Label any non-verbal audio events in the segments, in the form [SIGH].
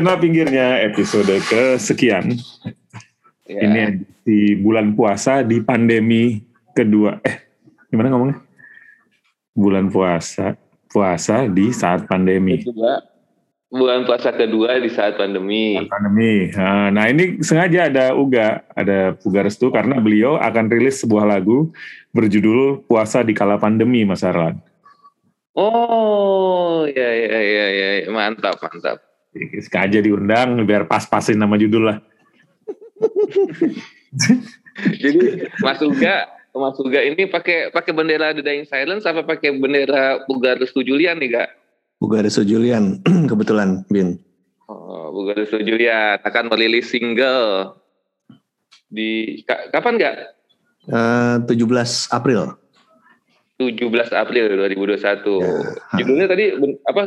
kena pinggirnya episode kesekian. Ya. Ini di bulan puasa di pandemi kedua. Eh, gimana ngomongnya? Bulan puasa, puasa di saat pandemi. kedua bulan puasa kedua di saat pandemi. Pandemi. Nah, ini sengaja ada Uga, ada Uga Restu karena beliau akan rilis sebuah lagu berjudul Puasa di Kala Pandemi, Mas Arlan. Oh, ya ya ya ya mantap mantap. Sengaja diundang biar pas-pasin nama judul lah. [LAUGHS] Jadi Mas Uga, Mas Uga ini pakai pakai bendera The Dying Silence apa pakai bendera Uga Restu Julian nih, Kak? Buga Restu Julian [CLEARS THROAT] kebetulan Bin. Oh, Uga Restu Julian akan merilis single di ka- kapan nggak? Eh, 17 April. 17 April 2021. Ya. Judulnya tadi apa?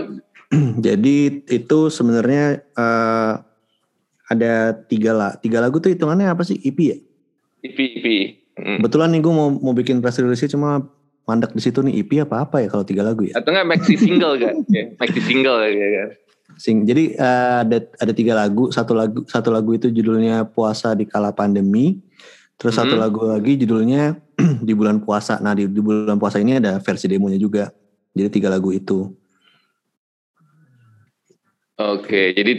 [CLEARS THROAT] Jadi itu sebenarnya eh, ada tiga lah. Tiga lagu tuh hitungannya apa sih? EP ya? EP EP. Hmm. Kebetulan nih gue mau mau bikin press release cuma mandek di situ nih EP apa apa ya kalau tiga lagu ya. Atau nggak maxi single kan? [LAUGHS] Ya, maxi single ya kan? Sing. Jadi eh, ada ada tiga lagu. Satu lagu satu lagu itu judulnya Puasa di Kala Pandemi. Terus satu Mhm. lagu lagi judulnya [CLEARS THROAT] di bulan puasa. Nah di, di bulan puasa ini ada versi demonya juga. Jadi tiga lagu itu. Oke, jadi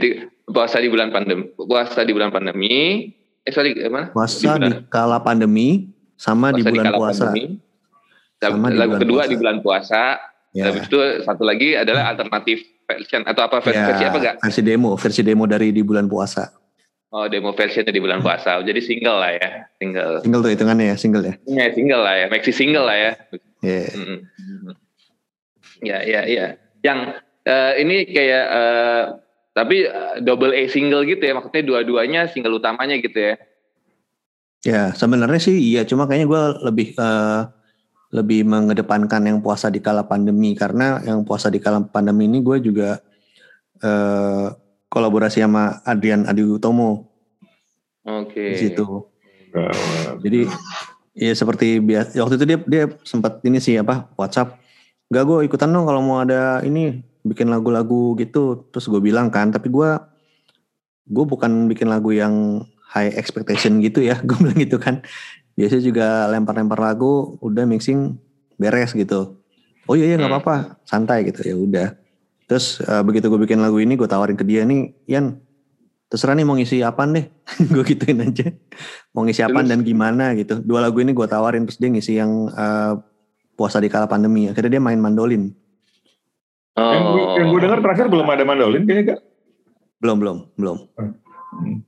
puasa di bulan pandemi, puasa di bulan pandemi. Eh sorry, gimana? Puasa Di di, kala pandemi sama di bulan kala puasa. pandemi. Sama di lagu bulan kedua puasa. di bulan puasa. Ya. Habis itu satu lagi adalah alternatif version atau apa versi, Ya, versi apa gak? versi demo, versi demo dari di bulan puasa. Oh demo versionnya di bulan puasa. Jadi single lah ya, single. Single tuh hitungannya ya, single ya. Ya single lah ya, maxi single lah ya. Iya. Mm-mm. Ya ya ya. Yang eh, ini kayak eh, tapi eh, double A single gitu ya, maksudnya dua-duanya single utamanya gitu ya. Ya, sebenarnya sih iya, cuma kayaknya gue lebih eh, lebih mengedepankan yang puasa di kala pandemi karena yang puasa di kala pandemi ini gue juga eh, kolaborasi sama Adrian Adi Utomo Oke. di situ. Uh, Jadi ya seperti biasa waktu itu dia dia sempat ini sih apa WhatsApp Gak gue ikutan dong kalau mau ada ini bikin lagu-lagu gitu. Terus gue bilang kan tapi gue gue bukan bikin lagu yang high expectation gitu ya. [LAUGHS] Gue bilang gitu kan. Biasanya juga lempar-lempar lagu udah mixing beres gitu. Oh iya iya nggak Hmm. apa-apa. Santai gitu ya udah. Terus eh, begitu gue bikin lagu ini gue tawarin ke dia nih Yan terserah nih mau ngisi apaan deh. [LAUGHS] Gue gituin aja. Mau ngisi apaan Terus? dan gimana? gitu. Dua lagu ini gue tawarin terus dia ngisi yang eh, puasa di kala pandemi. Akhirnya dia main mandolin Oh. yang, gue, yang gue dengar terakhir belum ada mandolin kayaknya kak. belum belum belum Hmm.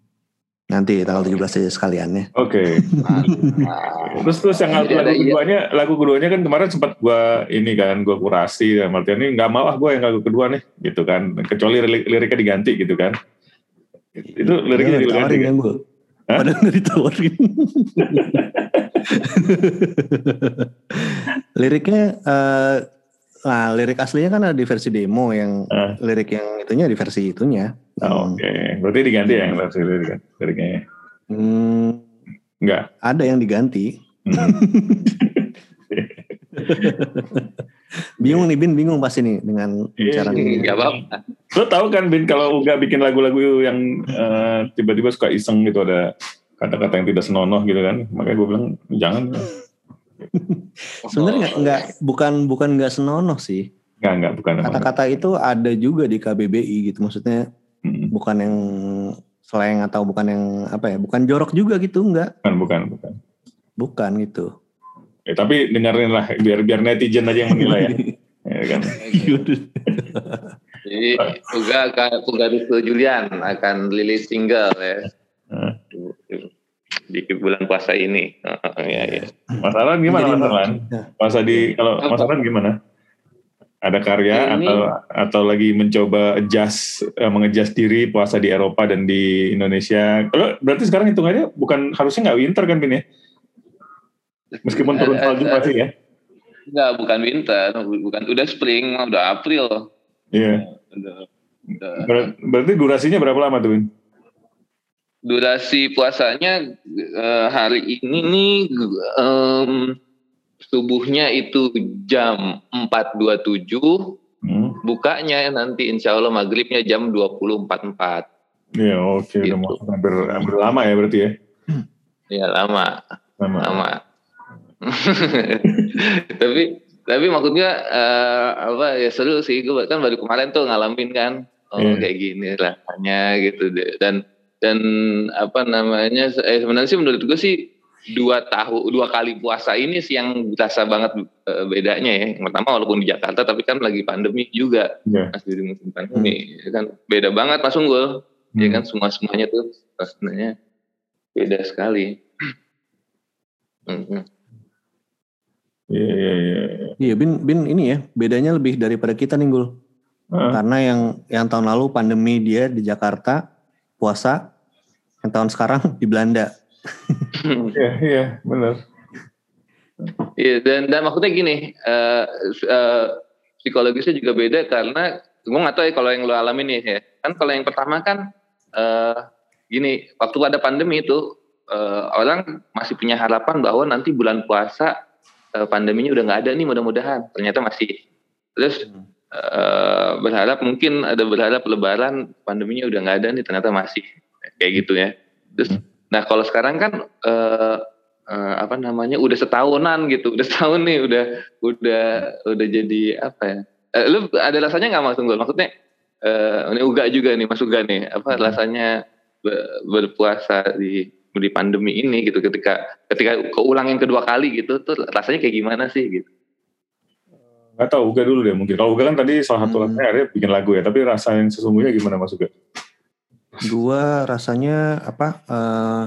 nanti tanggal 17 aja sekalian ya Oke. Nah, Terus terus yang lagu, Jadi ada- iya. keduanya, lagu keduanya kan kemarin sempat gua ini kan gua kurasi dan artian ini nggak mau ah gua yang lagu kedua nih gitu kan. Kecuali lirik- liriknya diganti gitu kan. Itu liriknya Padahal juga ganti ditawarin kan. gue Hah? padahal nggak ditawarin [LAUGHS] liriknya eh nah lirik aslinya kan ada di versi demo yang Ah. lirik yang itunya di versi itunya Oh, Oke, berarti diganti ya yang versi lirik liriknya. Hmm, Enggak. ada yang diganti Hmm. [LAUGHS] bingung nih bin bingung pasti nih dengan Iya, cara iya. Gak apa-apa. Lo tau kan Bin kalau Uga bikin lagu-lagu yang eh, tiba-tiba suka iseng gitu ada kata-kata yang tidak senonoh gitu kan. Makanya gue bilang jangan. [LAUGHS] sebenarnya nggak nggak bukan bukan nggak senonoh sih. Enggak, enggak bukan. kata-kata itu ada juga di KBBI gitu. Maksudnya Hmm, bukan yang slang atau bukan yang apa ya bukan jorok juga gitu enggak Bukan, bukan, bukan. bukan gitu. Eh, tapi dengerin lah biar biar netizen aja yang menilai ya. [LAUGHS] Ya kan? Jadi Uga akan Uga Rizky Julian akan rilis single ya. Nah, di bulan puasa ini. Oh, ya, ya. Mas Alan gimana Mas Alan? Masa di kalau Mas Alan gimana? Ada karya Ini- atau atau lagi mencoba adjust eh, mengejas diri puasa di Eropa dan di Indonesia. Kalau berarti sekarang hitungannya bukan harusnya nggak winter kan Bin ya? Meskipun turun Eh, salju eh, pasti ya. Enggak, bukan winter, bukan udah spring, udah April. Iya. Udah, udah. Ber- Berarti durasinya berapa lama tuh Bin? Durasi puasanya eh, hari ini nih em, subuhnya itu jam 4.27, Hmm. bukanya nanti insya Allah maghribnya jam 20.44. Iya oke okay. Gitu. udah hampir, hampir lama ya berarti ya. Ya lama, Lama. lama. [LAUGHS] tapi tapi maksudnya eh, apa ya seru sih gue kan baru kemarin tuh ngalamin kan oh Iya. kayak gini rasanya gitu deh dan dan apa namanya eh, sebenarnya sih menurut gue sih dua tahu dua kali puasa ini sih yang berasa banget eh, bedanya ya yang pertama walaupun di Jakarta tapi kan lagi pandemi juga Iya. masih di musim pandemi ya kan beda banget Mas Unggul ya Hmm. kan semua semuanya tuh rasanya beda sekali Mhm. Iya iya iya. Iya bin bin ini ya bedanya lebih daripada kita nih Gul. Heeh. Karena yang yang tahun lalu pandemi dia di Jakarta puasa, yang tahun sekarang [LAUGHS] di Belanda. [LAUGHS] Iya iya benar. Iya dan dan maksudnya gini eh eh, psikologisnya juga beda karena gue nggak tahu ya kalau yang lo alami nih ya kan kalau yang pertama kan eh gini waktu ada pandemi itu eh, orang masih punya harapan bahwa nanti bulan puasa eh, pandeminya udah nggak ada nih mudah-mudahan ternyata masih terus eh, berharap mungkin ada berharap lebaran pandeminya udah nggak ada nih ternyata masih kayak gitu ya. Terus nah kalau sekarang kan eh, eh, apa namanya udah setahunan gitu udah [LAUGHS] setahun nih udah udah udah jadi apa ya? Eh, lu ada rasanya nggak mas Unggul? Maksudnya eh ini Uga juga nih Mas Uga nih apa rasanya be- berpuasa di di pandemi ini gitu ketika ketika keulang yang kedua kali gitu tuh rasanya kayak gimana sih gitu Gak tau Uga dulu deh mungkin. Kalau Uga kan tadi salah satu Hmm. lagunya akhirnya bikin lagu ya. Tapi rasa yang sesungguhnya gimana Mas Uga? Gua rasanya apa eh,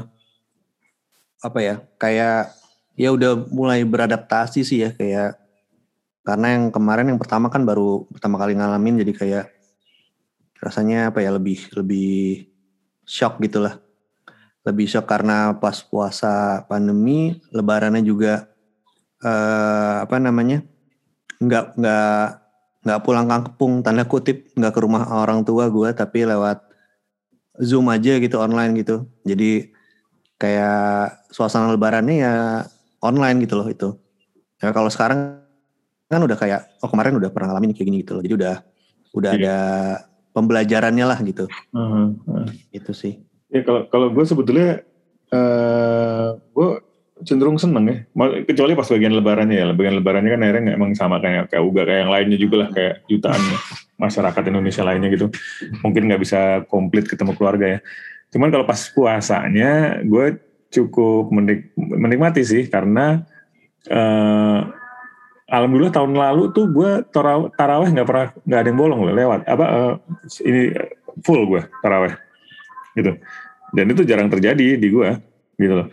apa ya kayak ya udah mulai beradaptasi sih ya kayak karena yang kemarin yang pertama kan baru pertama kali ngalamin jadi kayak rasanya apa ya lebih lebih shock gitulah lebih shock karena pas puasa pandemi lebarannya juga eh, apa namanya nggak nggak nggak pulang kampung tanda kutip nggak ke rumah orang tua gue tapi lewat zoom aja gitu online gitu. Jadi kayak suasana lebarannya ya online gitu loh itu. Ya kalau sekarang kan udah kayak oh kemarin udah pernah ngalamin kayak gini gitu loh. Jadi udah udah Iya. ada pembelajarannya lah gitu. Heeh. itu sih. Ya kalau kalau gue sebetulnya eh gue cenderung seneng ya. Kecuali pas bagian lebarannya ya. Bagian lebarannya kan akhirnya emang sama kayak kayak Uga kayak yang lainnya juga lah kayak jutaan [LAUGHS] masyarakat Indonesia lainnya gitu. Mungkin nggak bisa komplit ketemu keluarga ya. Cuman kalau pas puasanya gue cukup menik- menikmati sih karena eh alhamdulillah tahun lalu tuh gue taraweh taraweh nggak pernah nggak ada yang bolong loh lewat apa eh, ini full gue taraweh gitu dan itu jarang terjadi di gue gitu loh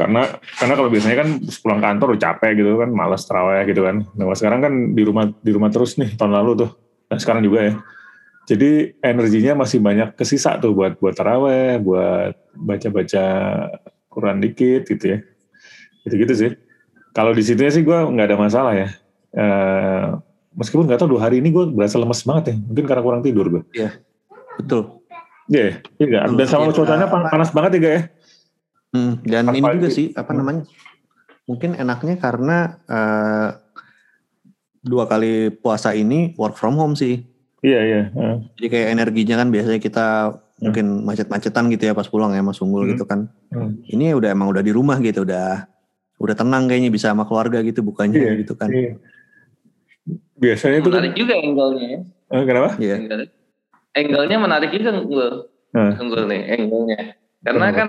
karena karena kalau biasanya kan pulang kantor udah capek gitu kan malas taraweh gitu kan. Nah sekarang kan di rumah di rumah terus nih tahun lalu tuh. Dan sekarang juga ya. Jadi energinya masih banyak kesisa tuh buat buat taraweh buat baca baca Quran dikit gitu ya. Gitu gitu sih. Kalau di situ sih gue nggak ada masalah ya. Eh, meskipun nggak tahu dua hari ini gue berasa lemes banget ya. Mungkin karena kurang tidur gue betul. Iya, iya. Nggak? Dan sama Iya, cuacanya panas banget ya, ya? Hmm, dan Pas ini pagi. juga sih apa Hmm. namanya? Mungkin enaknya karena eh, dua kali puasa ini work from home sih. Iya, iya. heeh. Jadi kayak energinya kan biasanya kita mungkin macet-macetan gitu ya pas pulang ya Mas Unggul Hmm. gitu kan. Hmm. Ini udah emang udah di rumah gitu, udah udah tenang kayaknya bisa sama keluarga gitu bukannya Iya, gitu kan. Iya. Biasanya itu kan, menarik juga angle-nya ya. eh, kenapa? Iya. Angle- Angle-nya menarik juga Unggul. Nah. Unggul nih angle-nya. Karena Kenapa? kan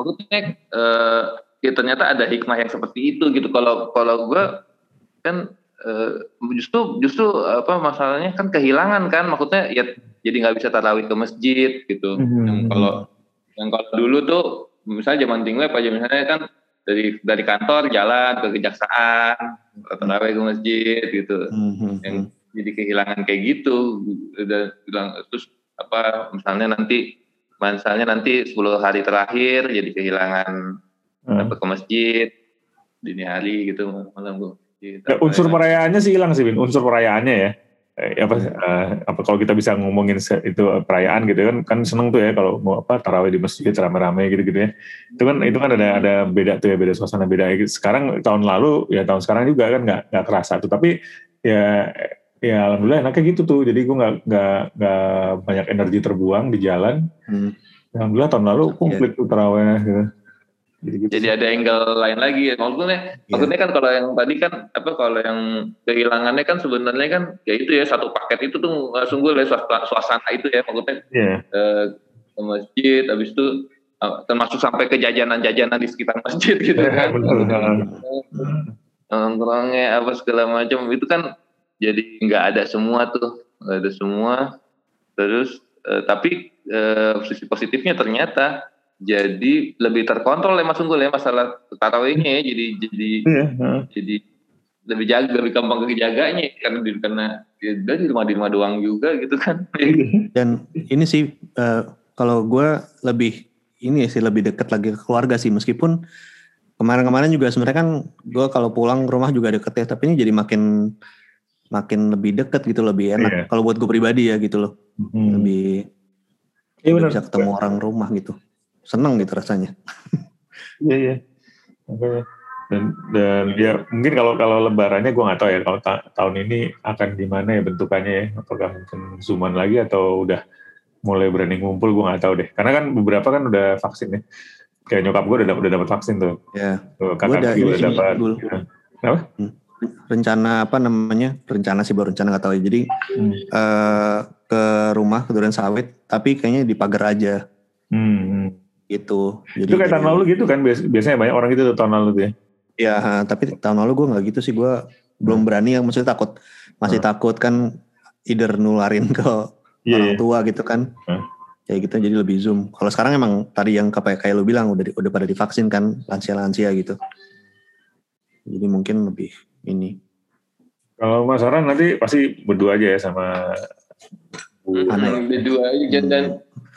maksudnya eh, ya ternyata ada hikmah yang seperti itu gitu. Kalau kalau gue kan eh, justru justru apa masalahnya kan kehilangan kan maksudnya ya jadi nggak bisa tarawih ke masjid gitu. Mhm. Yang kalau yang kalau dulu tuh misalnya zaman tinggal aja misalnya kan dari dari kantor jalan ke kejaksaan tarawih ke masjid gitu Mhm. yang jadi kehilangan kayak gitu udah bilang terus apa misalnya nanti misalnya nanti 10 hari terakhir jadi kehilangan Nah. apa ke masjid dini hari gitu malam gue Ya, unsur perayaannya sih hilang sih, Bin. Unsur perayaannya ya. Eh, apa, eh, apa kalau kita bisa ngomongin itu eh, perayaan gitu kan, kan seneng tuh ya kalau mau apa tarawih di masjid rame-rame gitu-gitu ya. Itu kan itu kan ada ada beda tuh ya, beda suasana beda. Sekarang tahun lalu ya tahun sekarang juga kan nggak nggak kerasa tuh. Tapi ya ya alhamdulillah enaknya gitu tuh jadi gue nggak nggak nggak banyak energi terbuang di jalan Hmm. alhamdulillah tahun lalu komplit tuh terawih gitu jadi gitu Jadi ada angle lain lagi. Maksudnya, Iya. maksudnya kan kalau yang tadi kan apa kalau yang kehilangannya kan sebenarnya kan ya itu ya satu paket itu tuh nggak sungguh ya suasana, itu ya maksudnya Iya. eh, ke masjid habis itu eh, termasuk sampai ke jajanan-jajanan di sekitar masjid gitu [LAUGHS] kan. nongkrongnya apa segala macam itu kan jadi nggak ada semua tuh nggak ada semua. Terus eh, tapi eh, sisi positifnya ternyata jadi lebih terkontrol ya Mas Unggul ya masalah tarawihnya ya jadi jadi iya heeh. jadi lebih jaga lebih gampang kejaganya karena di karena ya di rumah di rumah doang juga gitu kan. Dan ini sih eh, kalau gue lebih ini sih lebih dekat lagi ke keluarga sih meskipun kemarin-kemarin juga sebenarnya kan gue kalau pulang ke rumah juga deket ya tapi ini jadi makin makin lebih deket gitu lebih enak Iya. kalau buat gue pribadi ya gitu loh Hmm. lebih Iya udah benar. bisa ketemu orang rumah gitu seneng gitu rasanya [LAUGHS] Iya iya. Dan dan ya mungkin kalau kalau lebarannya gue nggak tahu ya kalau ta- tahun ini akan gimana ya bentukannya ya. Apakah mungkin zooman lagi atau udah mulai berani ngumpul gue nggak tahu deh. Karena kan beberapa kan udah vaksin ya. Kayak nyokap gue udah dapet, udah dapat vaksin tuh. ya Gua kakak gue udah sih, dapat. Dul. Kenapa? Rencana apa namanya rencana sih baru rencana nggak tahu ya jadi Hmm. eh, ke rumah ke Duren Sawit tapi kayaknya di pagar aja Hmm, hmm. gitu jadi Itu kayak tahun lalu gitu kan bias- biasanya banyak orang gitu tuh tahun lalu tuh ya. Ya, tapi tahun lalu gue nggak gitu sih. Gue belum berani ya, maksudnya takut, masih Hmm. takut kan, either nularin ke Iya. orang iya. tua gitu kan. Hmm. Kayak gitu, jadi lebih zoom. Kalau sekarang emang tadi yang kayak kayak lu bilang udah udah pada divaksin kan, lansia-lansia gitu. Jadi mungkin lebih ini. Kalau Mas Aran nanti pasti berdua aja ya sama Bu. Berdua aja dan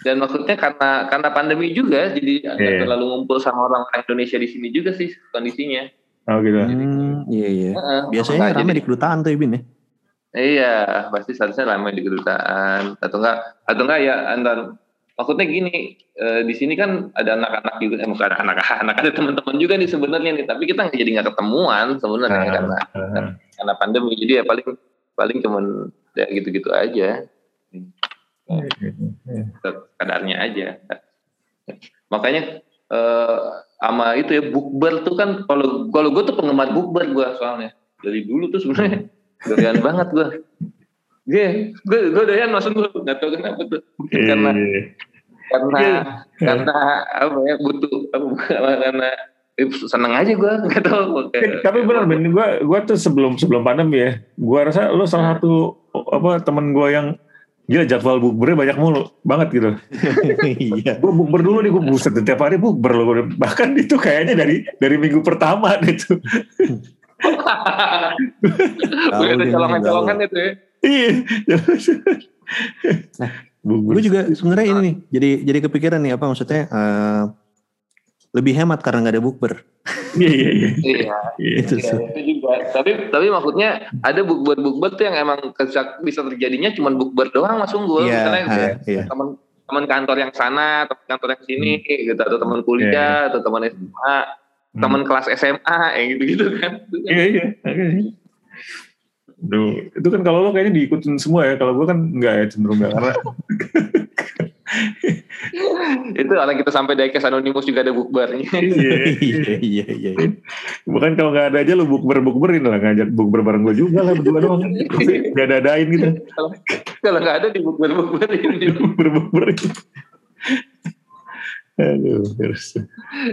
dan maksudnya karena karena pandemi juga jadi nggak Iya. terlalu ngumpul sama orang Indonesia di sini juga sih kondisinya Oh gitu. Hmm, iya iya. Heeh, Biasanya jadi- di kedutaan tuh Ibin ya. Iya, pasti seharusnya ramai di kedutaan atau enggak atau enggak ya antar maksudnya gini eh, di sini kan ada anak-anak juga eh, bukan anak-anak [LAUGHS] ada teman-teman juga nih sebenarnya nih tapi kita jadi nggak ketemuan sebenarnya Ah, karena ah. karena pandemi. Jadi ya paling paling cuman ya gitu-gitu aja. Kadarnya aja. Makanya eh sama itu ya bukber tuh kan kalau kalau gue tuh penggemar bukber gue soalnya. Dari dulu tuh sebenarnya. Doyan banget gue gue gue gue doyan masuk gue nggak tahu kenapa tuh Mungkin karena Iya. karena Iya. karena apa ya butuh apa, karena eh, seneng aja gue nggak tahu Eh, Tapi benar Ben, gue gua tuh sebelum sebelum pandemi ya, gue rasa lo salah satu apa temen gue yang gila jadwal bukbernya banyak mulu banget gitu. [LAUGHS] Iya. Gue bukber dulu nih, gue buset tiap hari bukber loh. Bahkan itu kayaknya dari dari minggu pertama deh tuh. [LAUGHS] udah ada colongan-colongan itu ya Iya. Nah. Gue juga sebenarnya ini nih, jadi jadi kepikiran nih apa maksudnya eh, lebih hemat karena nggak ada bukber. Iya iya iya. iya Iya. Itu Iya, sih. itu juga. Tapi tapi maksudnya ada bukber bukber tuh yang emang bisa, terjadinya cuma bukber doang mas unggul. Iya, Misalnya kayak iya. teman teman kantor yang sana, teman kantor yang sini, gitu atau teman kuliah, atau teman SMA, teman kelas SMA, yang gitu-gitu kan. Iya iya. Makanya. Duh, itu kan kalau lo kayaknya diikutin semua ya. Kalau gue kan enggak ya cenderung enggak karena [LAUGHS] itu orang kita sampai dari kes anonimus juga ada bukbernya. [LAUGHS] iya. Iya iya iya. Bukan kalau nggak ada aja lu bukber bukberin lah ngajak bukber bareng gue juga lah berdua doang. Nggak ada adain gitu. Kalau nggak ada di bukber bukber ini. [LAUGHS] bukber bukberin. Aduh, terus.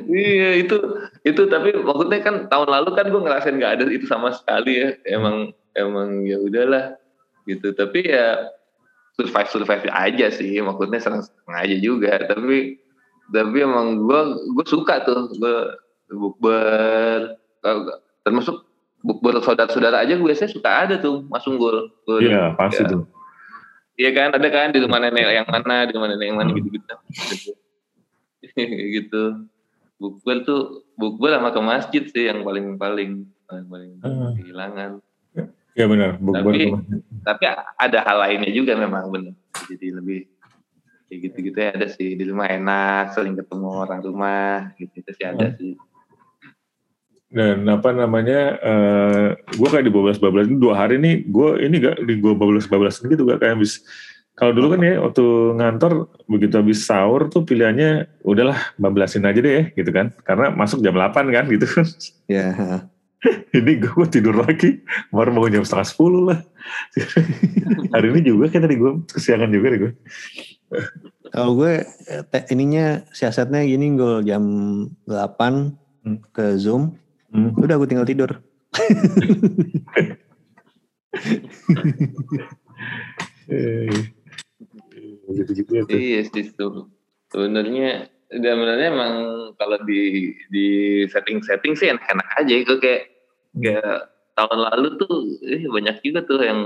Iya itu itu tapi maksudnya kan tahun lalu kan gue ngerasain nggak ada itu sama sekali ya emang emang ya udahlah gitu tapi ya survive survive aja sih maksudnya senang senang aja juga tapi tapi emang gue gue suka tuh gue bukber termasuk bukber saudara-saudara aja gue biasanya suka ada tuh mas unggul Gua- Iya pasti ya. tuh. Iya kan ada kan di rumah nenek yang mana di rumah nenek yang mana Hmm. gitu-gitu. [LAUGHS] gitu. Bukber tuh bukber sama ke masjid sih yang paling paling paling, paling Hmm. kehilangan. Iya benar bukber. Tapi-. Tapi ada hal lainnya juga memang benar. Jadi lebih kayak gitu-gitu ya ada sih di rumah enak, sering ketemu orang rumah gitu, gitu sih ada Hmm. sih. dan apa namanya eh gue kayak di bablas bablas ini dua hari nih gue ini gak di gue bablas bablas gitu gak kayak habis kalau dulu kan ya waktu ngantor begitu habis sahur tuh pilihannya udahlah bablasin aja deh gitu kan karena masuk jam 8 kan gitu kan Ya. [LAUGHS] ini gue tidur lagi baru bangun jam setengah sepuluh lah [LAUGHS] hari ini juga kayak tadi gue kesiangan juga deh gue Kalau gue te- ininya siasatnya gini gue jam 8 Hmm. ke Zoom, Hmm. udah gue tinggal tidur. [LAUGHS] gitu gitu ya tuh. Iya sih itu. Sebenarnya sebenarnya emang kalau di di setting-setting sih enak-enak aja. Itu kayak kayak tahun lalu tuh eh, banyak juga tuh yang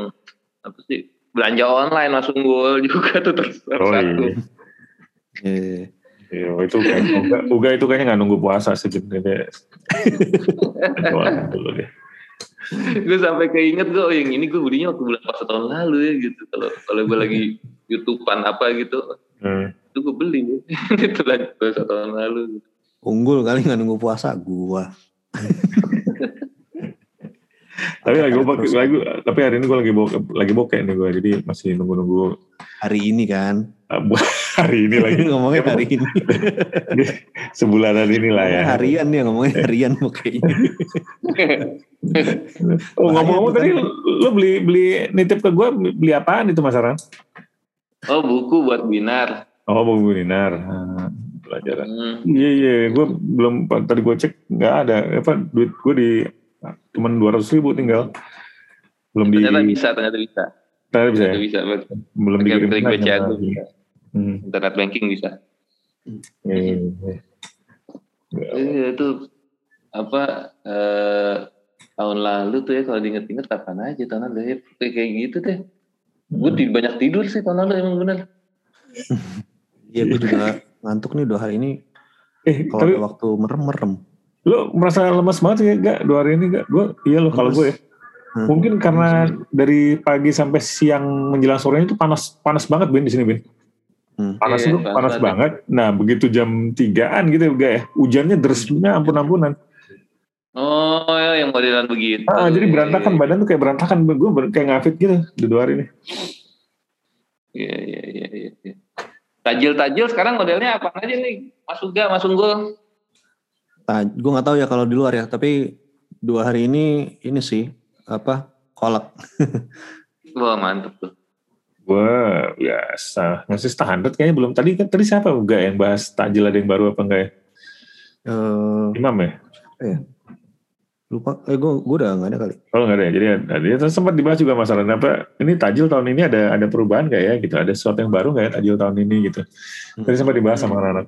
apa sih belanja online langsung gol juga tuh terus Oh satu. iya. Iya. Iya, itu kayak Uga, Uga itu kayaknya nggak nunggu puasa gitu. Jualan [LAUGHS] dulu deh. gue sampai keinget gue oh, yang ini gue belinya waktu bulan puasa tahun lalu ya gitu. Kalau kalau gue lagi youtubean apa gitu, Hmm. itu gue beli [LAUGHS] itu lagi puasa tahun lalu. Unggul kali nggak nunggu puasa gua. [LAUGHS] Tapi lagi gue lagi, tapi hari ini gue lagi bokeh, lagi bokeh nih gue, jadi masih nunggu-nunggu hari ini kan. buat [LAUGHS] hari ini lagi. [LAUGHS] ngomongnya hari [LAUGHS] ini. Sebulanan inilah ya. Harian dia ngomongnya harian pokoknya. Oh ngomong-ngomong tadi lo beli beli nitip ke gue beli apaan itu Mas Aran? Oh buku buat binar. Oh buku Dinar. Ah, pelajaran. Hmm. Iya iya, gue belum tadi gue cek nggak ada apa duit gue di cuman dua ratus ribu tinggal. Belum di Ternyata bisa, ternyata bisa. ternyata bisa ya? Ternyata bisa. Belum trik lagi. BCA gue bisa. Hmm. Internet banking bisa. Iya itu apa eh, tahun lalu tuh ya kalau diinget-inget kapan aja tahun lalu ya kayak gitu deh. Gue Hmm. ti- banyak tidur sih tahun lalu emang bener. Iya gue juga ngantuk nih dua hari ini. Eh Kalau waktu merem-merem. Lo merasa lemas banget ya gak dua hari ini gak? Gue iya lo kalau gue ya. Hmm. Mungkin karena dari pagi sampai siang menjelang sorenya itu panas panas banget Ben di sini Ben. Hmm. Panas Iya, itu panas panas banget. banget. Nah begitu jam tigaan gitu gak ya? Hujannya deresnya ampun-ampunan. Oh ya, yang modelan begitu. Ah, jadi berantakan badan tuh kayak berantakan. Gue ber- kayak ngafit gitu di dua hari ini. Iya iya iya iya. iya. Tajil-tajil sekarang modelnya apa aja nih? Mas Uga, Mas Unggul. Nah, gue nggak tahu ya kalau di luar ya, tapi dua hari ini ini sih apa kolak. [LAUGHS] Wah mantep tuh. Gue biasa masih standar kayaknya belum. Tadi kan tadi siapa enggak yang bahas takjil ada yang baru apa enggak ya? Eh, Imam ya? lupa, eh gue gue udah nggak ada kali. Kalau nggak ada ya, jadi ada. Dia sempat dibahas juga masalah apa ini tajil tahun ini ada ada perubahan nggak ya gitu, ada sesuatu yang baru nggak ya tajil tahun ini gitu. Tadi sempat dibahas sama anak-anak.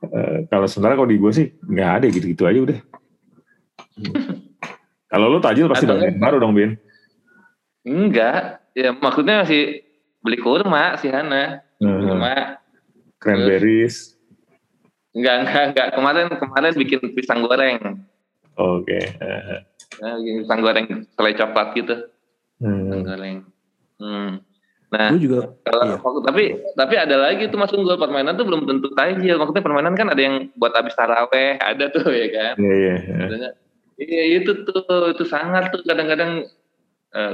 Eh, kalau sementara kalau di gue sih nggak ada gitu-gitu aja udah. kalau lo tajil pasti Atau dong yang baru dong Bin. Enggak, ya maksudnya masih beli kurma si Hana. Hmm, Kurma. cranberries. Enggak, enggak, enggak. Kemarin kemarin bikin pisang goreng. Oke. eh, Nah, bikin pisang goreng selai coklat gitu. Pisang hmm. goreng. Hmm. Nah, Gue juga kalau iya. waktu- tapi tapi ada lagi tuh Mas Unggul permainan tuh belum tentu tajil. Maksudnya permainan kan ada yang buat abis taraweh, [LAUGHS] ada tuh ya kan. Iya iya. Adanya, Iya itu tuh itu sangat tuh kadang-kadang eh,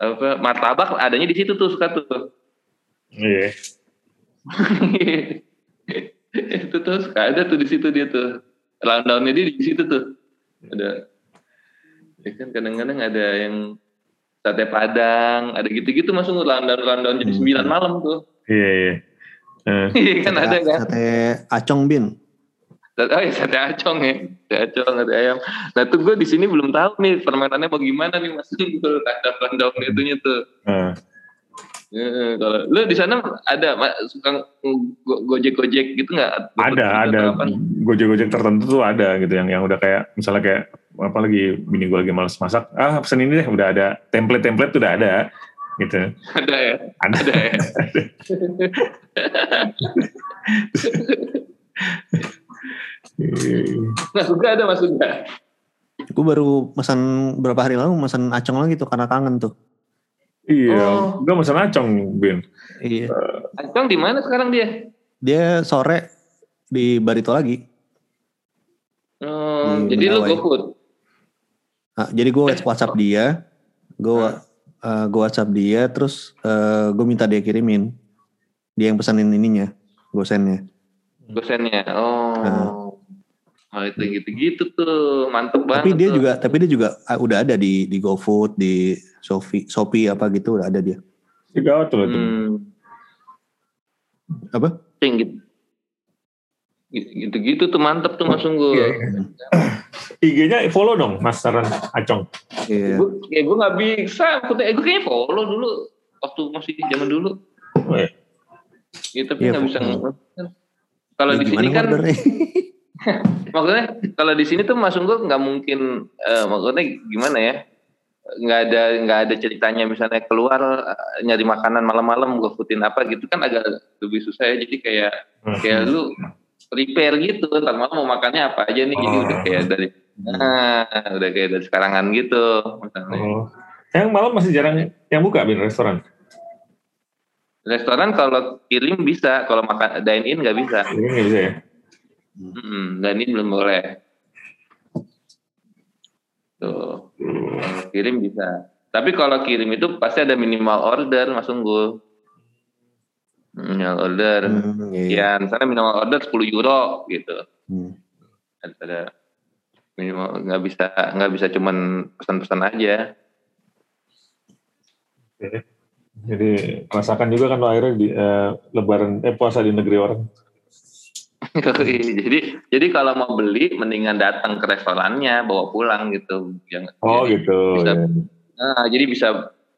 apa martabak adanya di situ tuh suka tuh. Iya. [LAUGHS] itu tuh suka ada tuh di situ dia tuh. Rundownnya dia di situ tuh. Ada. Ya kan kadang-kadang ada yang sate padang, ada gitu-gitu masuk rundown rundown jadi Hmm. sembilan malam tuh. Iya iya. Eh, [LAUGHS] Iya kan ada kan. sate acong bin. Oh ya sate acong ya, sate acong ada ayam. Nah tuh gue di sini belum tahu nih permainannya mau gimana nih mas Unggul ada rundown itunya tuh. eh. Eh, kalau lu di sana ada suka go- gojek-gojek gitu nggak? ada ada gojek-gojek tertentu tuh ada gitu yang yang udah kayak misalnya kayak apa lagi bini gue lagi males masak ah pesen ini deh udah ada template-template tuh udah ada gitu Ada ya, ada ada ya. [LAUGHS] Nah juga ada mas juga. Gue baru pesan berapa hari lalu pesan acong lagi tuh karena kangen tuh. iya Oh. gue mesen acong bin Iya. Acong di mana sekarang dia? Dia sore di Barito lagi. Di jadi lu. GoFood. Ah, jadi gue WhatsApp dia, gue Hmm. gue WhatsApp dia, terus gue minta dia kirimin. Dia yang pesanin ininya, gosennya. Gosennya. Oh. Nah. Oh, itu gitu-gitu tuh. Mantep banget. Tapi dia tuh. juga, tapi dia juga ah, udah ada di di GoFood, di Shopee, Shopee apa gitu udah ada dia. Gawat tuh. Hmm. Apa? Yang gitu. Gitu-gitu tuh mantep tuh Mas Unggul. Iya, iya. [CLEARS THROAT] IG-nya follow dong Mas Saran Acong. Iya. Gue ya gue nggak bisa. Gue kayaknya follow dulu waktu masih zaman dulu. Oh, iya. Ya, tapi Iya, nggak bisa. follow. Kalau Ya, di sini kan, [LAUGHS] maksudnya kalau di sini tuh Mas Unggul nggak mungkin, eh, maksudnya gimana ya? Nggak ada nggak ada ceritanya misalnya keluar eh, nyari makanan malam-malam gue foodin apa gitu kan agak lebih susah ya. Jadi kayak kayak lu prepare gitu ntar malam mau makannya apa aja nih jadi udah kayak dari nah udah kayak dari sekarangan gitu misalnya. Oh. Yang malam masih jarang yang buka bin restoran. restoran kalau kirim bisa kalau makan dine in nggak bisa Ini nggak bisa ya. Mm-mm, dine in belum boleh tuh Kalau kirim bisa tapi kalau kirim itu pasti ada minimal order mas Unggul minimal order Hmm, iya, ya misalnya minimal order 10 euro gitu Hmm. ada minimal nggak bisa nggak bisa cuman pesan-pesan aja Oke. Jadi merasakan juga kan akhirnya di eh, lebaran eh puasa di negeri orang. [LAUGHS] jadi jadi kalau mau beli mendingan datang ke restorannya bawa pulang gitu yang Oh jadi, gitu. bisa- ya. nah, jadi bisa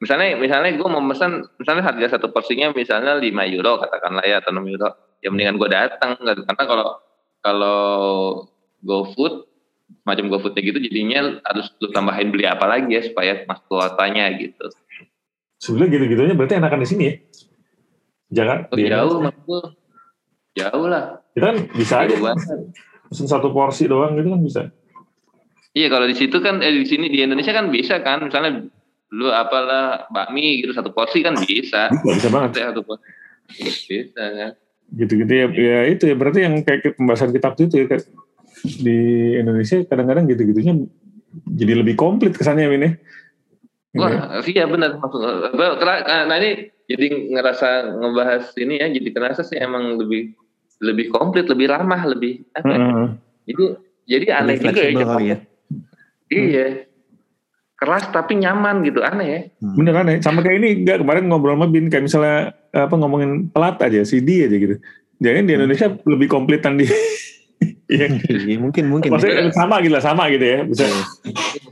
misalnya misalnya gue mau pesan misalnya harga satu porsinya misalnya 5 euro katakanlah ya atau 6 euro. Ya mendingan gue datang karena kalau kalau GoFood macam GoFoodnya gitu jadinya harus lu tambahin beli apa lagi ya supaya masuk kuotanya gitu. Sebenarnya gitu-gitunya berarti enakan di sini ya. Jangan Oh, di jauh maksud jauh lah. Kita kan bisa aja. banget. Pesen satu porsi doang gitu kan bisa. Iya kalau di situ kan eh, di sini di Indonesia kan bisa kan misalnya lu apalah bakmi gitu satu porsi kan bisa. Bisa, bisa banget. Satu porsi. Bisa kan. Gitu-gitu ya, ya itu ya berarti yang kayak pembahasan kitab itu ya kayak di Indonesia kadang-kadang gitu-gitunya jadi lebih komplit kesannya ini. Wah, iya benar maksud Nah ini jadi ngerasa ngebahas ini ya jadi kerasa sih emang lebih lebih komplit, lebih ramah, lebih apa? ya? Heeh. Jadi jadi aneh juga ya. fleksibel Jepang. Ya. Iya. Keras tapi nyaman gitu, aneh ya. Hmm. Bener aneh. Sama kayak ini enggak kemarin ngobrol sama Bin kayak misalnya apa ngomongin pelat aja, CD aja gitu. Jangan di Indonesia lebih komplitan di Iya. [LAUGHS] Iya, mungkin mungkin. Maksudnya sama gitu lah, sama gitu ya. Bisa.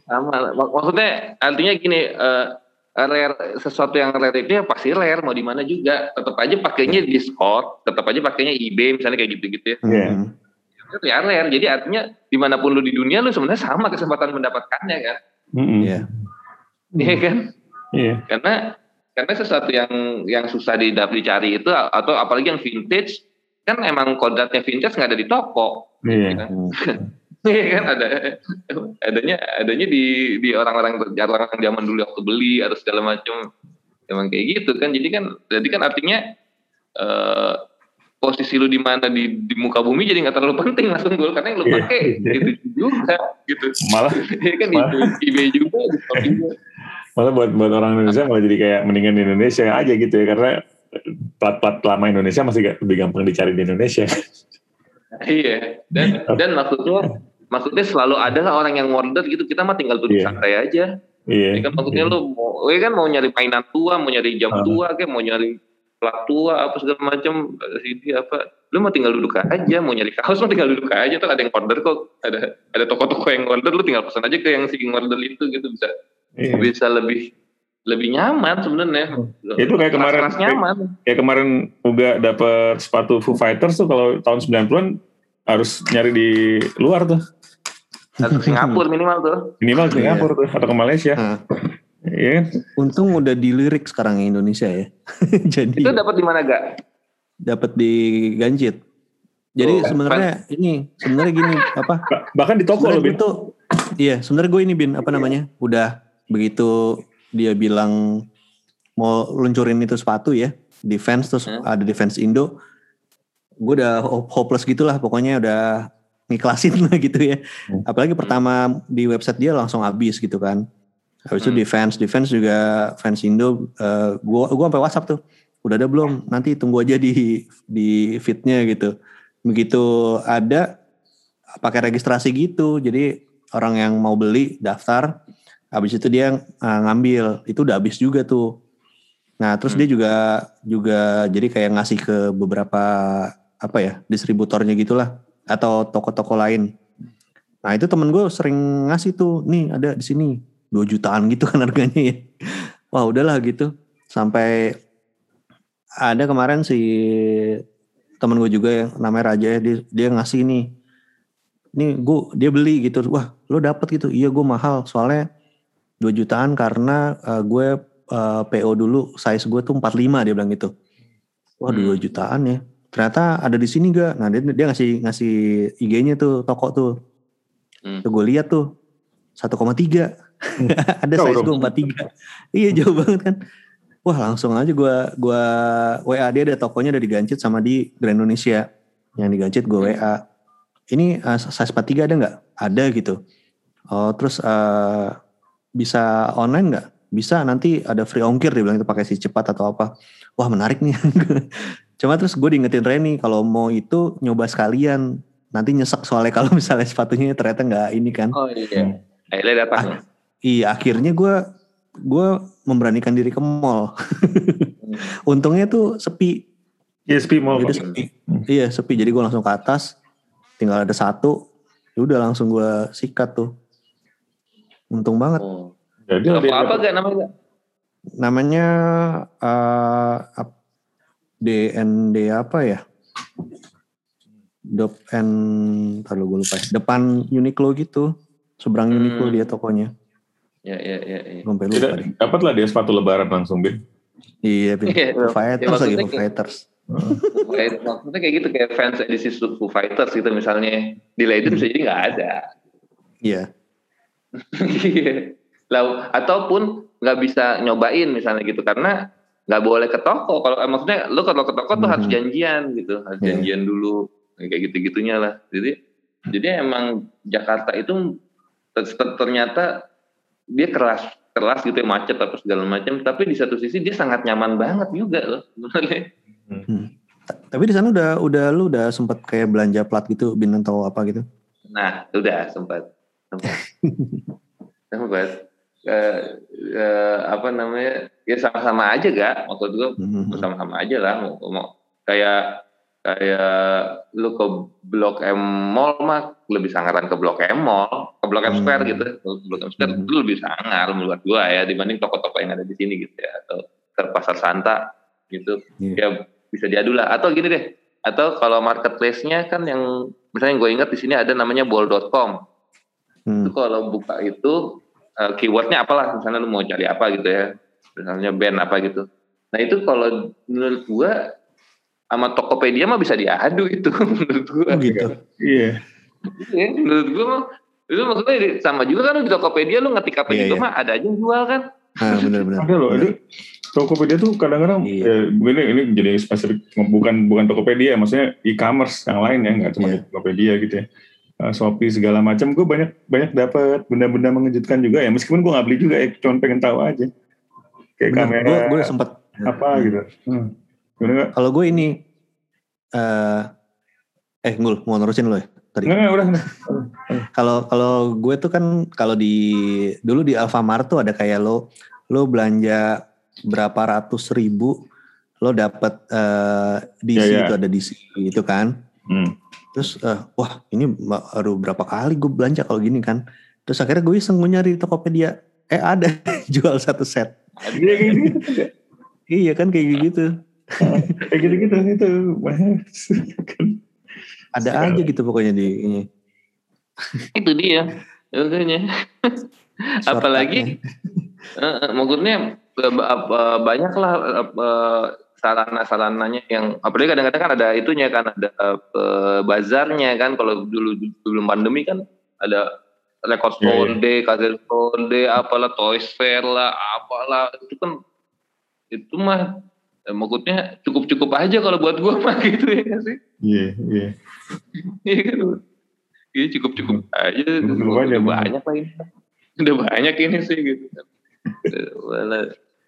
sama Mak- maksudnya artinya gini eh rare sesuatu yang rare itu ya pasti rare mau di mana juga tetap aja pakainya Discord tetap aja pakainya eBay misalnya kayak gitu-gitu ya Iya. Hmm. itu ya rare jadi artinya di mana pun lu di dunia lu sebenarnya sama kesempatan mendapatkannya kan Mm-mm. Iya. iya kan Iya. karena karena sesuatu yang yang susah didap dicari itu atau apalagi yang vintage kan emang kodratnya vintage nggak ada di toko Iya. Hmm. [LAUGHS] Iya kan ada adanya adanya di di orang-orang orang zaman dulu waktu beli atau segala macam emang kayak gitu kan jadi kan jadi kan artinya eh posisi lu di mana di di muka bumi jadi nggak terlalu penting langsung gue karena yang lu Iya. pakai gitu juga gitu Malah [LAUGHS] Iya kan Malah- di eBay juga juga malah buat buat orang Indonesia malah jadi kayak mendingan di Indonesia aja gitu ya karena plat-plat lama Indonesia masih gak, lebih gampang dicari di Indonesia. [LAUGHS] iya dan dan maksudnya maksudnya selalu ada lah orang yang order gitu kita mah tinggal duduk Iya. santai aja Iya. Ya kan maksudnya lu mau, ya kan mau nyari mainan tua, mau nyari jam Ah. tua, kayak mau nyari plat tua apa segala macam CD apa, lu mau tinggal duduk aja, mau nyari kaos mau tinggal duduk aja, tuh ada yang order kok, ada ada toko-toko yang order, lu tinggal pesan aja ke yang si order itu gitu bisa Iya. bisa lebih lebih nyaman sebenarnya. Itu kayak kemarin- Keras-keras nyaman. Kayak kemarin Uga dapet sepatu Foo Fighters tuh kalau tahun 90-an harus nyari di luar tuh. Atau Singapura minimal tuh. Minimal ke Iya. Singapura tuh atau ke Malaysia. Iya kan? untung udah dilirik sekarang Indonesia ya. [LAUGHS] Jadi Itu dapat di mana gak? dapat di Ganjit. Jadi Oh, sebenarnya ini sebenarnya gini [LAUGHS] apa? Ba- Bahkan di toko gue tuh iya sebenarnya gue ini bin apa namanya udah begitu dia bilang mau luncurin itu sepatu ya di fans terus Hmm. ada di fans Indo gue udah hop- hopeless gitulah pokoknya udah ngiklasin [LAUGHS] lah gitu ya. Hmm. Apalagi pertama di website dia langsung habis gitu kan. Habis itu Hmm. di fans, di fans juga fans Indo, eh, gua gua sampai WhatsApp tuh, udah ada belum? Nanti tunggu aja di di feednya gitu. Begitu ada pakai registrasi gitu, jadi orang yang mau beli daftar, habis itu dia eh, ngambil, itu udah habis juga tuh. Nah terus Hmm. dia juga juga jadi kayak ngasih ke beberapa apa ya distributornya gitulah atau toko-toko lain. Nah itu temen gue sering ngasih tuh, nih ada di sini 2 jutaan gitu kan harganya ya. Wah udahlah gitu. Sampai ada kemarin si temen gue juga yang namanya Raja ya, dia, dia ngasih nih. Nih gue dia beli gitu. Wah lo dapet gitu. Iya gue mahal soalnya 2 jutaan karena eh, gue eh, PO dulu size gue tuh 45 dia bilang gitu. Wah Hmm. 2 jutaan ya. Ternyata ada di sini gak? Nah dia, dia ngasih ngasih IG-nya tuh toko tuh. Hmm. Tuh gue lihat tuh 1,3 [LAUGHS] ada Jauh size gue dong. 43 iya jauh banget kan. Wah langsung aja gue gua WA dia ada tokonya ada di Gancit sama di Grand Indonesia. Yang di Gancit gue WA ini uh, size 43 ada nggak? Ada gitu. Oh terus uh, bisa online nggak? Bisa nanti ada free ongkir dia bilang itu pakai si cepat atau apa. Wah menarik nih. [LAUGHS] Cuma terus gue diingetin Reni kalau mau itu nyoba sekalian. Nanti nyesek soalnya kalau misalnya sepatunya ternyata nggak ini kan. Oh iya. Akhirnya datang. Iya, akhirnya gue gue memberanikan diri ke mall. [LAUGHS] Untungnya tuh sepi, ISP mau jadi sepi. Iya sepi, jadi gue langsung ke atas, tinggal ada satu, ya udah langsung gue sikat tuh. Untung banget. Oh. jadi Apa ada apa gak namanya? Namanya eh, ap- DND apa ya? Dop N, ntar lu gue lupa ya. Depan Uniqlo gitu, seberang Hmm. Uniqlo dia tokonya. Ya ya ya. ya. Sampai lupa Tidak, deh. dapat lah dia sepatu lebaran langsung Bin. Iya, Bin. Iya, Fighters ya, lagi, maksudnya Foo kayak- Fighters. Maksudnya kayak gitu kayak fans edisi Foo Fighters gitu misalnya di Legend bisa jadi nggak ada. Iya. Iya. Lah ataupun nggak bisa nyobain misalnya gitu karena nggak boleh ke toko. Kalau eh, maksudnya lu kalau ke toko tuh harus Mhm. janjian gitu, harus Iya. janjian dulu kayak gitu-gitunya lah. Jadi jadi emang Jakarta itu ter- ter- ternyata dia keras keras gitu ya macet apa segala macam tapi di satu sisi dia sangat nyaman banget juga loh sebenarnya Tapi di sana udah udah lu udah sempat kayak belanja plat gitu, bin atau apa gitu? Nah, udah sempat. Sempat. [LAUGHS] sempat. Eh, eh, apa namanya? Ya sama-sama aja gak? Maksud gue Mhm. sama-sama aja lah. Mau, mau kayak kayak lu ke Blok M Mall mah lebih sangaran ke Blok M Mall, ke Blok M Hmm. Square gitu. Ke Blok M Square Hmm. itu lebih sangar menurut gua ya dibanding toko-toko yang ada di sini gitu ya atau ke Pasar Santa gitu. Iya. Ya bisa diadu lah. Atau gini deh. Atau kalau marketplace-nya kan yang misalnya gue ingat di sini ada namanya bol.com. Hmm. Itu kalau buka itu eh, keywordnya apalah misalnya lu mau cari apa gitu ya. Misalnya band apa gitu. Nah itu kalau menurut gua sama Tokopedia mah bisa diadu itu [LAUGHS] menurut gua. Oh gitu. Iya. Iya, menurut gua mah itu maksudnya sama juga kan lu di Tokopedia lu ngetik apa Iya, juga iya. mah ada aja yang jual kan. Nah, benar-benar. Ada loh, ini Tokopedia tuh kadang-kadang Iya. ya, ini ini jadi spesifik bukan bukan Tokopedia, maksudnya e-commerce yang lain ya, nggak cuma Iya. di Tokopedia gitu ya. Eh, Shopee segala macam, gue banyak banyak dapat benda-benda mengejutkan juga ya. Meskipun gue nggak beli juga ya, cuma pengen tahu aja. Kayak kamera Gue gue sempat apa gitu. Hmm. Kalau gue ini eh eh ngul mau nerusin lo ya tadi. Nggak, nggak, udah. udah. Kalau kalau gue tuh kan kalau di dulu di Alfamart tuh ada kayak lo lo belanja berapa ratus ribu lo dapat eh, DC Iya, iya. itu ada DC itu kan. Hmm. Terus eh, wah ini baru berapa kali gue belanja kalau gini kan. Terus akhirnya gue iseng gue nyari di Tokopedia. Eh ada [LAUGHS] jual satu set. Iya gitu. Iya kan kayak gitu. [LAUGHS] Kayak gitu-gitu itu. Ada aja gitu pokoknya di ini. [LAUGHS] Itu dia. Makanya. [LAUGHS] Apalagi eh, maksudnya eh, banyak lah sarana-sarananya yang apalagi kadang-kadang kan ada itunya kan ada bazarnya kan kalau dulu sebelum pandemi kan ada record Iya, store day, kaset store day, apalah toys fair lah, apalah itu kan itu mah maksudnya cukup-cukup aja kalau buat gua [LAUGHS] mah gitu ya sih. Iya, iya. Iya kan? Iya cukup cukup aja. Cukup aja, udah banyak lah ini. Udah banyak ini sih gitu. kan.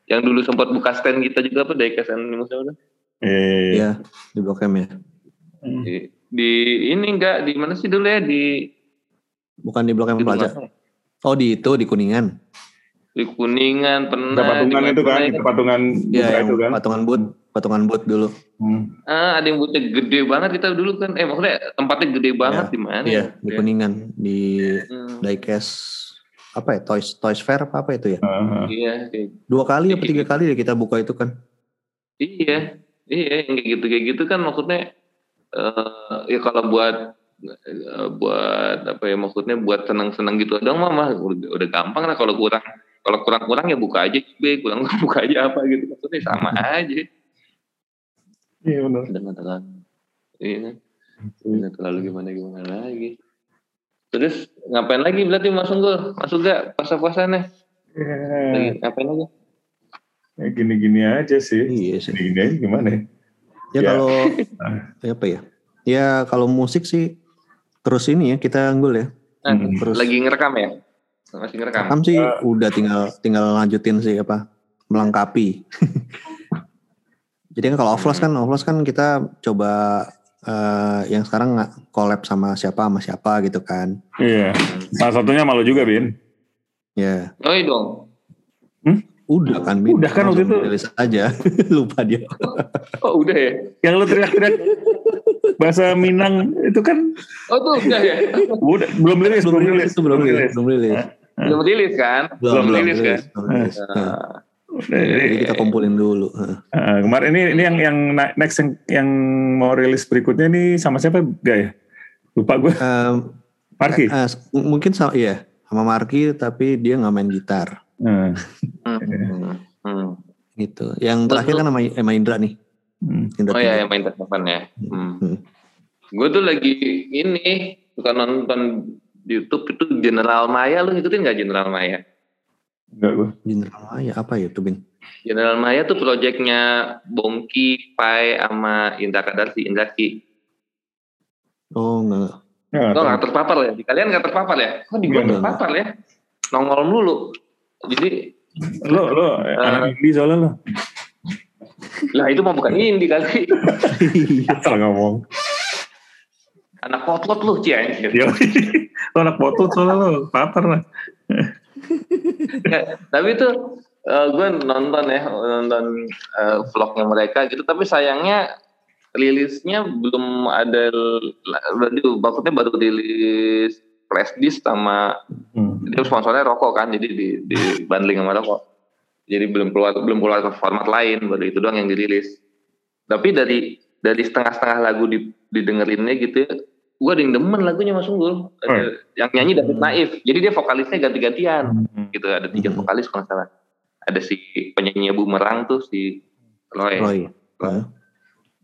Yang dulu sempat buka stand kita juga apa Diecast Animus apa? Eh, Iya, di Blok M ya. Di, di ini enggak di mana sih dulu ya di Bukan di Blok M di Plaza. Oh, di itu di Kuningan. Di Kuningan pernah. ada patungan itu kan, itu patungan Iya, yang itu kan. patungan boot, patungan boot dulu. Hmm. Ah, ada yang butuh gede banget kita dulu kan. Eh maksudnya tempatnya gede banget di mana? Iya, ya? di Kuningan, di Hmm, Diecast apa ya? Toys Toys Fair apa apa itu ya? Ah, iya, Dua kali apa tiga kali ya kita buka itu kan? Iya, iya yang kayak gitu kayak gitu kan maksudnya eh ya kalau buat eh, buat apa ya maksudnya buat senang-senang gitu doang mah mah udah, udah gampang lah kalau kurang kalau kurang-kurang ya buka aja B, kurang [LAUGHS] buka aja apa gitu maksudnya sama aja. Iya benar. Nggak terlalu, iya, nggak terlalu gimana gimana lagi. Terus ngapain lagi berarti Mas Unggul? Masuk gak puasa-puasa nih? Lagi Ya, ngapain lagi? ya gini-gini aja sih. Iya sih. Gini-gini aja gimana ya? Ya, Ya. kalau ya [LAUGHS] apa ya? Ya kalau musik sih terus ini ya kita unggul ya. Nah, Hmm. Terus lagi ngerekam ya? Masih ngerekam? Rekam sih udah tinggal tinggal lanjutin sih apa melengkapi. [LAUGHS] Jadi kan kalau offline kan offline kan kita coba eh, yang sekarang nggak collab sama siapa sama siapa gitu kan. Iya. Salah satunya malu juga, Bin. Ya Oh iya dong. udah kan Bin. Udah kan waktu itu. rilis aja [LAUGHS] lupa dia. Oh udah ya? Yang lu teriak-teriak bahasa Minang itu kan Oh tuh udah ya? udah belum rilis, belum rilis, itu belum rilis, belum rilis. belum rilis kan? Belum, belum rilis kan? belum rilis. Nah, Jadi ini- kita kumpulin dulu. Heeh. Uh, kemarin ini ini yang yang next yang, yang mau rilis berikutnya nih sama siapa gak ya? Lupa gue. Em, Parki. eh, m- mungkin sama iya sama Marki tapi dia nggak main gitar hmm, hmm, hmm. gitu. Yang terakhir kan sama, sama Indra nih. hmm. Indra Oh ya Tiga. yang main telepon ya. Hmm. Hmm. Gue tuh lagi ini bukan nonton di YouTube itu General Maya lu ngikutin nggak General Maya? Enggak gue. General Maya apa ya tuh Bin? General Maya tuh proyeknya Bongki, Pai, sama Indra Kadarsi, Indra Ki. Oh enggak. Ya, Lo nggak terpapar ya? Di kalian nggak terpapar ya? Kok di gue Nggak, terpapar ya? Nongol mulu. Jadi lo lo anak indie soalnya lo. lah itu mah bukan indie kali. [LAUGHS] Asal ngomong. Anak potlot lu cie anjir. Lo [LAUGHS] anak potut soalnya lo papar lah. Ya, tapi itu gue nonton ya nonton eh, vlognya mereka gitu tapi sayangnya rilisnya belum ada berarti maksudnya baru rilis flash disk sama Hmm. dia sponsornya rokok kan jadi di, di bundling sama rokok jadi belum keluar belum keluar ke format lain baru itu doang yang dirilis tapi dari dari setengah-setengah lagu di, didengerinnya gitu ya gue ada yang demen lagunya Mas Unggul. Ada yang nyanyi David Naif. Jadi dia vokalisnya ganti-gantian. Hmm. gitu ada tiga Hmm. vokalis kalau nggak salah. Ada si penyanyi bumerang tuh si Roy, Roy. Roy.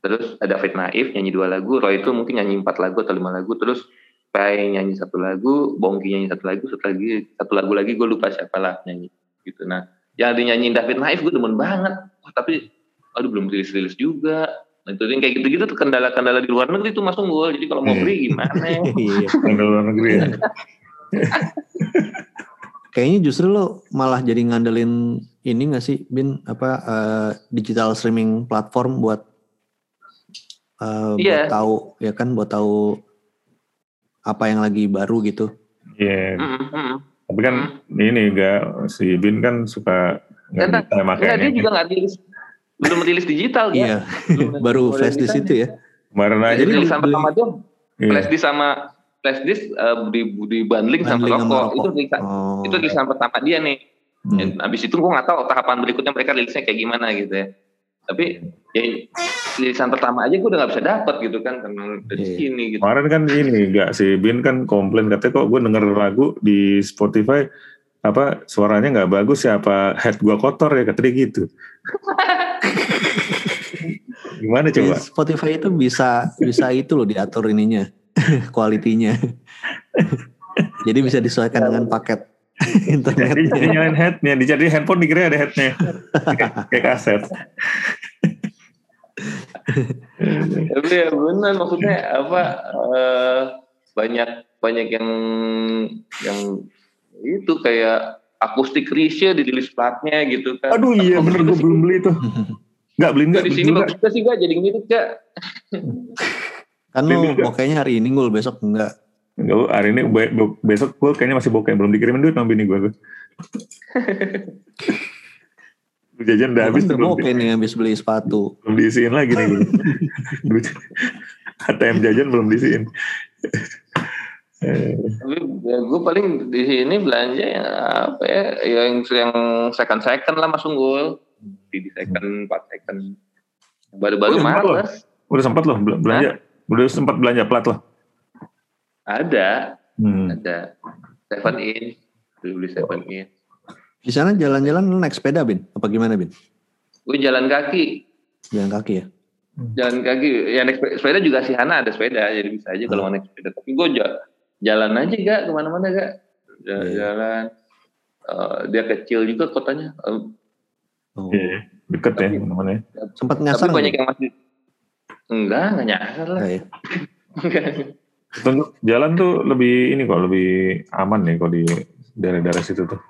terus ada David Naif nyanyi dua lagu. Roy itu mungkin nyanyi empat lagu atau lima lagu. Terus Pai nyanyi satu lagu Bongki nyanyi satu lagu satu lagi satu lagu lagi gue lupa siapa lah nyanyi. Gitu. Nah yang dinyanyiin David Naif gue demen banget. Wah, tapi aduh belum rilis rilis juga itu yang kayak gitu-gitu tuh kendala-kendala di luar negeri tuh Mas Unggul jadi kalau mau Hmm. beli gimana [LAUGHS] Iya. Dari luar negeri ya. [LAUGHS] Kayaknya justru lo malah jadi ngandelin ini gak sih Bin apa eh, digital streaming platform buat eh, Iya. buat tahu ya kan buat tahu apa yang lagi baru gitu. Iya. Mm, mm. Tapi kan ini enggak si Bin kan suka nggak Enggak, bisa makanya. dia juga nggak rilis belum rilis digital ya. Iya, baru flash di situ ya. Kemarin aja rilisan pertama iya. flash disk sama flash disk eh, di di bundling sama Bundling sama rokok. rokok. Itu rilisan, Oh. itu rilisan pertama dia nih. Hmm. Dan Abis itu gue nggak tahu tahapan berikutnya mereka rilisnya kayak gimana gitu ya. Tapi ya rilisan pertama aja gue udah nggak bisa dapat gitu kan karena dari Iya. sini gitu. Kemarin kan ini enggak si Bin kan komplain katanya kok gue denger lagu di Spotify apa suaranya nggak bagus ya apa head gua kotor ya katanya gitu. [LAUGHS] Gimana Di coba? Spotify itu bisa bisa itu loh diatur ininya, [LAUGHS] kualitinya. Jadi bisa disesuaikan dengan paket [LAUGHS] Jadi internetnya. nyalain headnya, jadi handphone dikira ada headnya, kayak, [LAUGHS] kayak kaset. Tapi ya benar maksudnya apa eh, banyak banyak yang yang itu kayak akustik Risha dirilis platnya gitu kan. Aduh iya bener gue belum beli tuh. Enggak beli enggak. di sini bagus juga sih gak jadi gitu gak. Kan lu bokehnya hari ini gul besok enggak. Enggak, hari ini be- be- besok gue kayaknya masih bokeh belum dikirimin duit sama bini gue tuh. [LAUGHS] Jajan udah habis kan tuh belum, bokeh nih habis beli sepatu. belum diisiin lagi nih gue. [LAUGHS] ATM jajan belum diisiin. Eh, Tapi ya, gue paling di sini belanja yang apa ya yang yang second second lah mas unggul. Di second, empat second. Baru-baru Oh, loh. males. udah sempat loh bel- belanja. Udah sempat belanja plat loh. Ada, Hmm. ada. Seven in, beli seven in. Di sana jalan-jalan lu naik sepeda bin? Apa gimana bin? Gue jalan kaki, Jalan kaki ya? jalan kaki. Ya naik sepeda, juga sih Hana ada sepeda, jadi bisa aja kalau mau naik sepeda. Tapi gue ja- jalan aja gak ke mana-mana gak. Jalan, Iya. jalan. Eh, dia kecil juga kotanya. Eh, Oh. Iya, deket ya Tapi- namanya. Sempat tapi nyasar banyak nggak? yang masih enggak, enggak nyasar lah. Ya? [LAUGHS] Tentu jalan tuh lebih ini kok lebih aman nih kok di daerah-daerah situ tuh.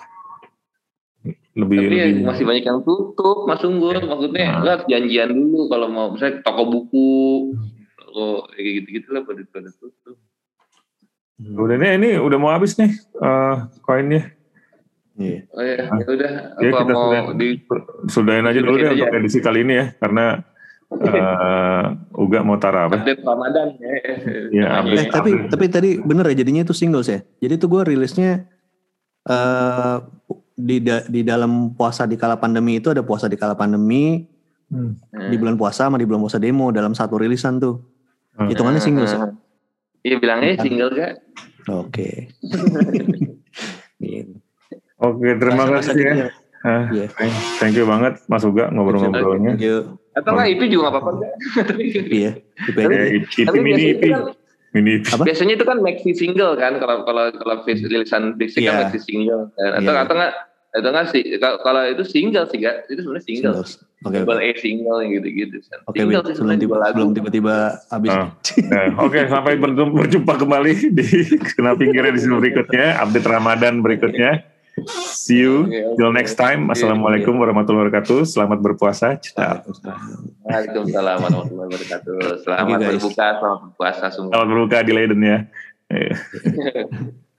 Lebih Tapi ya lebih masih banyak yang tutup, Mas Unggul. Maksudnya Nah. harus janjian dulu kalau mau misalnya toko buku, toko kayak gitu-gitu lah pada pada tutup. Udah nih ini udah mau habis nih eh, koinnya. Iya. Oh ya, ya udah. Ya Apa kita mau sudah di sudahin aja dulu deh Sudahin untuk edisi kali ini ya karena eh, Uga mau taraweh. update Ramadan ya. Iya, Namanya. update. Eh, tapi tapi tadi bener ya jadinya itu singles ya. Jadi tuh gue rilisnya eh di da- di dalam puasa di kala pandemi itu ada puasa di kala pandemi Hmm. di bulan puasa sama di bulan puasa demo dalam satu rilisan tuh. Hmm. Hitungannya singles ya. Iya bilangnya single gak? Oke. Gitu. [LAUGHS] Oke, terima kasih ya. gitu Ah, Iya. thank, you banget Mas Uga ngobrol-ngobrolnya. Atau enggak itu juga nggak apa-apa enggak? [LAUGHS] Iya. Itu Ya, Tapi mini biasanya IP, itu kan mini IP. Apa? biasanya itu kan maxi single kan kalau kalau kalau fis- rilisan fisik kan Iya. maxi single kan. atau Iya. atau enggak atau enggak sih kalau itu single sih enggak itu sebenarnya single Singles. Oke. double A single yang gitu-gitu. Oke, sih sebelum tiba sebelum tiba-tiba habis. Ah. Nah, Oke, sampai berjumpa, berjumpa kembali di Kena Pinggirnya di berikutnya, update Ramadan berikutnya. See you Oke, oke. till next time. Assalamualaikum warahmatullahi wabarakatuh. Selamat berpuasa. Ciao. Waalaikumsalam warahmatullahi wabarakatuh. Selamat berbuka, selamat berpuasa semua. Selamat berbuka di Leiden ya. [LAUGHS]